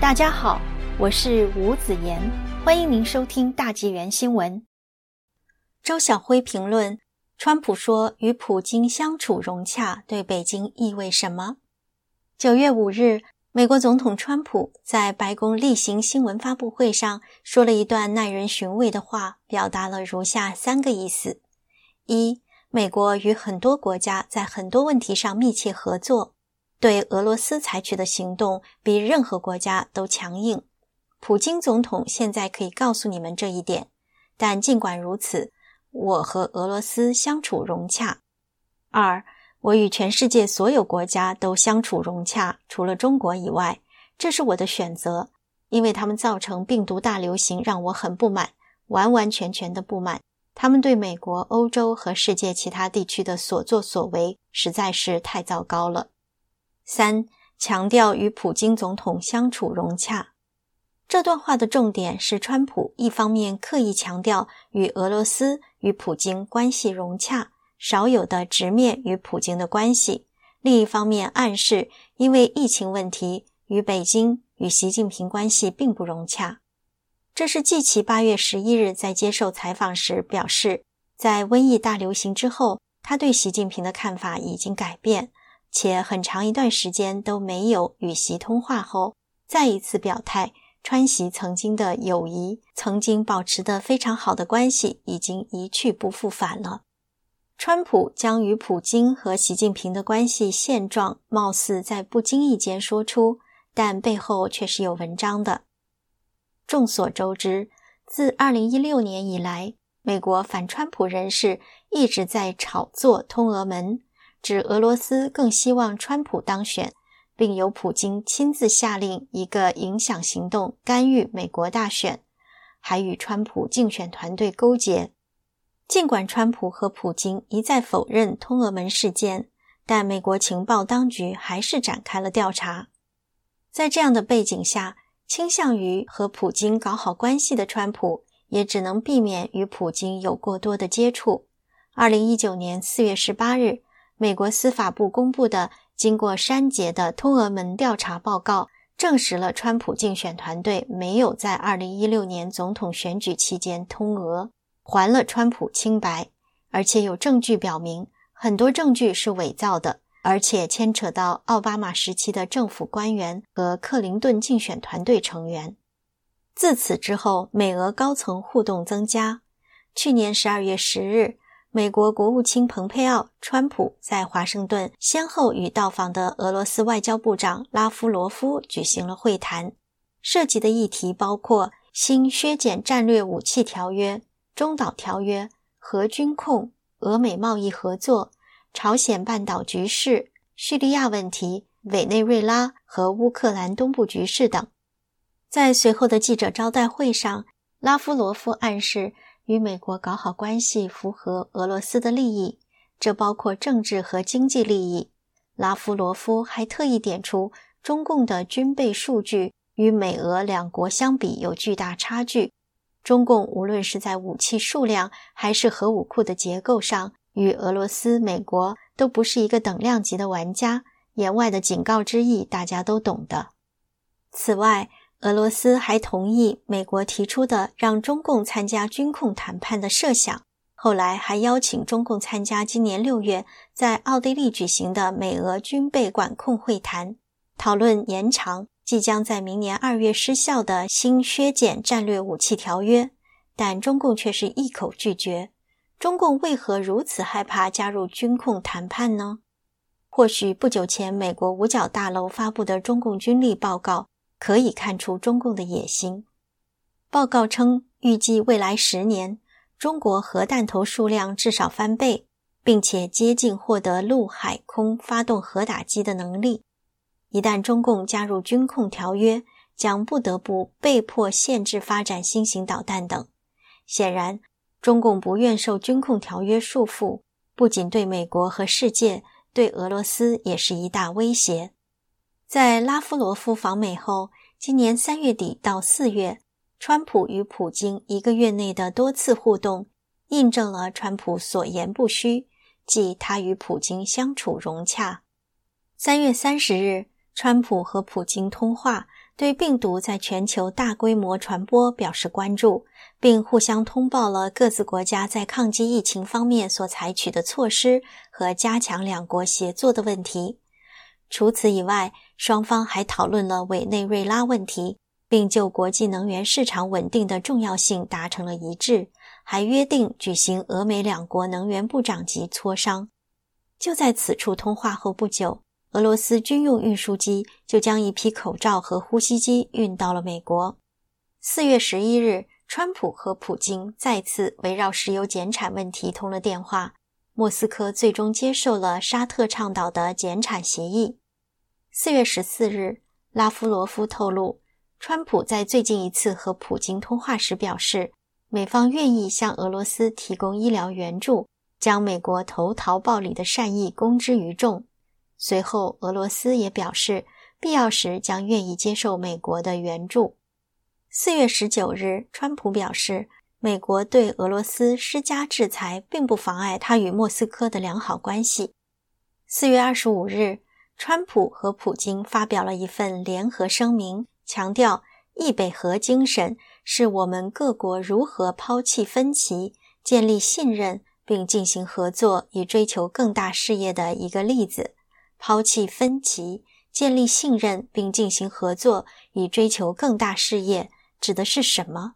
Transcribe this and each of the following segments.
大家好，我是吴子言，欢迎您收听大纪元新闻。周晓辉评论：川普说与普京相处融洽，对北京意味什么？九月五日，美国总统川普在白宫例行新闻发布会上说了一段耐人寻味的话，表达了如下三个意思：一、美国与很多国家在很多问题上密切合作。对俄罗斯采取的行动比任何国家都强硬。普京总统现在可以告诉你们这一点。但尽管如此，我和俄罗斯相处融洽。二，我与全世界所有国家都相处融洽，除了中国以外，这是我的选择，因为他们造成病毒大流行，让我很不满，完完全全的不满。他们对美国、欧洲和世界其他地区的所作所为实在是太糟糕了。三强调与普京总统相处融洽。这段话的重点是，川普一方面刻意强调与俄罗斯与普京关系融洽，少有的直面与普京的关系；另一方面暗示，因为疫情问题，与北京与习近平关系并不融洽。这是继其八月十一日在接受采访时表示，在瘟疫大流行之后，他对习近平的看法已经改变。且很长一段时间都没有与习通话后，再一次表态，川习曾经的友谊、曾经保持的非常好的关系已经一去不复返了。川普将与普京和习近平的关系现状，貌似在不经意间说出，但背后却是有文章的。众所周知，自2016年以来，美国反川普人士一直在炒作通俄门。指俄罗斯更希望川普当选，并由普京亲自下令一个影响行动干预美国大选，还与川普竞选团队勾结。尽管川普和普京一再否认通俄门事件，但美国情报当局还是展开了调查。在这样的背景下，倾向于和普京搞好关系的川普也只能避免与普京有过多的接触。二零一九年四月十八日。美国司法部公布的经过删节的通俄门调查报告，证实了川普竞选团队没有在2016年总统选举期间通俄，还了川普清白。而且有证据表明，很多证据是伪造的，而且牵扯到奥巴马时期的政府官员和克林顿竞选团队成员。自此之后，美俄高层互动增加。去年12月10日。美国国务卿蓬佩奥、川普在华盛顿先后与到访的俄罗斯外交部长拉夫罗夫举行了会谈，涉及的议题包括新削减战略武器条约、中导条约、核军控、俄美贸易合作、朝鲜半岛局势、叙利亚问题、委内瑞拉和乌克兰东部局势等。在随后的记者招待会上，拉夫罗夫暗示。与美国搞好关系符合俄罗斯的利益，这包括政治和经济利益。拉夫罗夫还特意点出，中共的军备数据与美俄两国相比有巨大差距。中共无论是在武器数量还是核武库的结构上，与俄罗斯、美国都不是一个等量级的玩家。言外的警告之意，大家都懂的。此外，俄罗斯还同意美国提出的让中共参加军控谈判的设想，后来还邀请中共参加今年六月在奥地利举行的美俄军备管控会谈，讨论延长即将在明年二月失效的新削减战略武器条约，但中共却是一口拒绝。中共为何如此害怕加入军控谈判呢？或许不久前美国五角大楼发布的中共军力报告。可以看出中共的野心。报告称，预计未来十年，中国核弹头数量至少翻倍，并且接近获得陆海空发动核打击的能力。一旦中共加入军控条约，将不得不被迫限制发展新型导弹等。显然，中共不愿受军控条约束缚，不仅对美国和世界，对俄罗斯也是一大威胁。在拉夫罗夫访美后，今年三月底到四月，川普与普京一个月内的多次互动，印证了川普所言不虚，即他与普京相处融洽。三月三十日，川普和普京通话，对病毒在全球大规模传播表示关注，并互相通报了各自国家在抗击疫情方面所采取的措施和加强两国协作的问题。除此以外，双方还讨论了委内瑞拉问题，并就国际能源市场稳定的重要性达成了一致，还约定举行俄美两国能源部长级磋商。就在此处通话后不久。俄罗斯军用运输机就将一批口罩和呼吸机运到了美国。四月十一日，川普和普京再次围绕石油减产问题通了电话。莫斯科最终接受了沙特倡导的减产协议。四月十四日，拉夫罗夫透露，川普在最近一次和普京通话时表示，美方愿意向俄罗斯提供医疗援助，将美国投桃报李的善意公之于众。随后，俄罗斯也表示，必要时将愿意接受美国的援助。四月十九日，川普表示，美国对俄罗斯施加制裁，并不妨碍他与莫斯科的良好关系。四月二十五日，川普和普京发表了一份联合声明，强调“易北核精神”是我们各国如何抛弃分歧、建立信任，并进行合作以追求更大事业的一个例子。抛弃分歧，建立信任，并进行合作，以追求更大事业，指的是什么？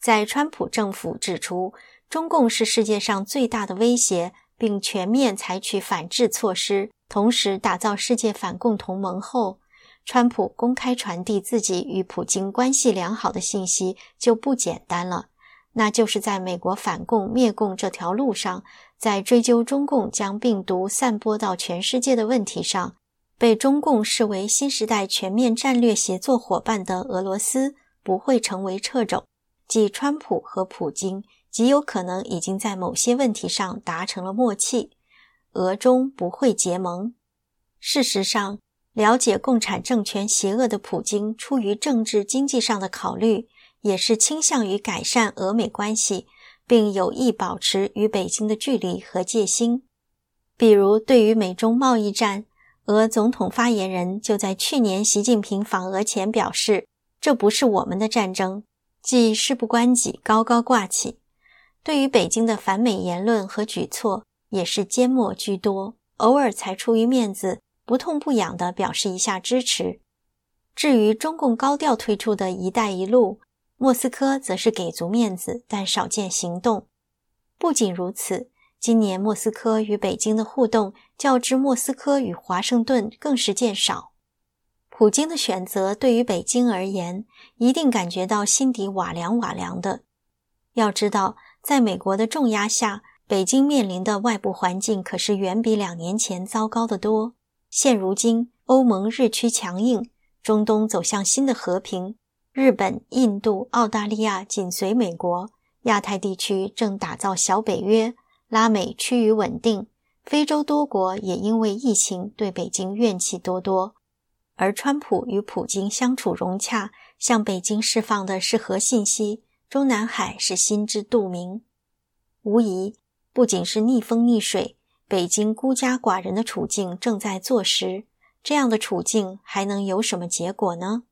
在川普政府指出中共是世界上最大的威胁，并全面采取反制措施，同时打造世界反共同盟后，川普公开传递自己与普京关系良好的信息就不简单了。那就是在美国反共灭共这条路上。在追究中共将病毒散播到全世界的问题上，被中共视为新时代全面战略协作伙伴的俄罗斯不会成为掣肘。即川普和普京极有可能已经在某些问题上达成了默契，俄中不会结盟。事实上，了解共产政权邪恶的普京，出于政治经济上的考虑，也是倾向于改善俄美关系。并有意保持与北京的距离和戒心，比如对于美中贸易战，俄总统发言人就在去年习近平访俄前表示：“这不是我们的战争。”即事不关己，高高挂起。对于北京的反美言论和举措，也是缄默居多，偶尔才出于面子，不痛不痒地表示一下支持。至于中共高调推出的一带一路，莫斯科则是给足面子，但少见行动。不仅如此，今年莫斯科与北京的互动，较之莫斯科与华盛顿更是见少。普京的选择对于北京而言，一定感觉到心底瓦凉瓦凉的。要知道，在美国的重压下，北京面临的外部环境可是远比两年前糟糕得多。现如今，欧盟日趋强硬，中东走向新的和平。日本、印度、澳大利亚紧随美国，亚太地区正打造小北约，拉美趋于稳定，非洲多国也因为疫情对北京怨气多多。而川普与普京相处融洽，向北京释放的是核信息，中南海是心知肚明。无疑，不仅是逆风逆水，北京孤家寡人的处境正在坐实。这样的处境还能有什么结果呢？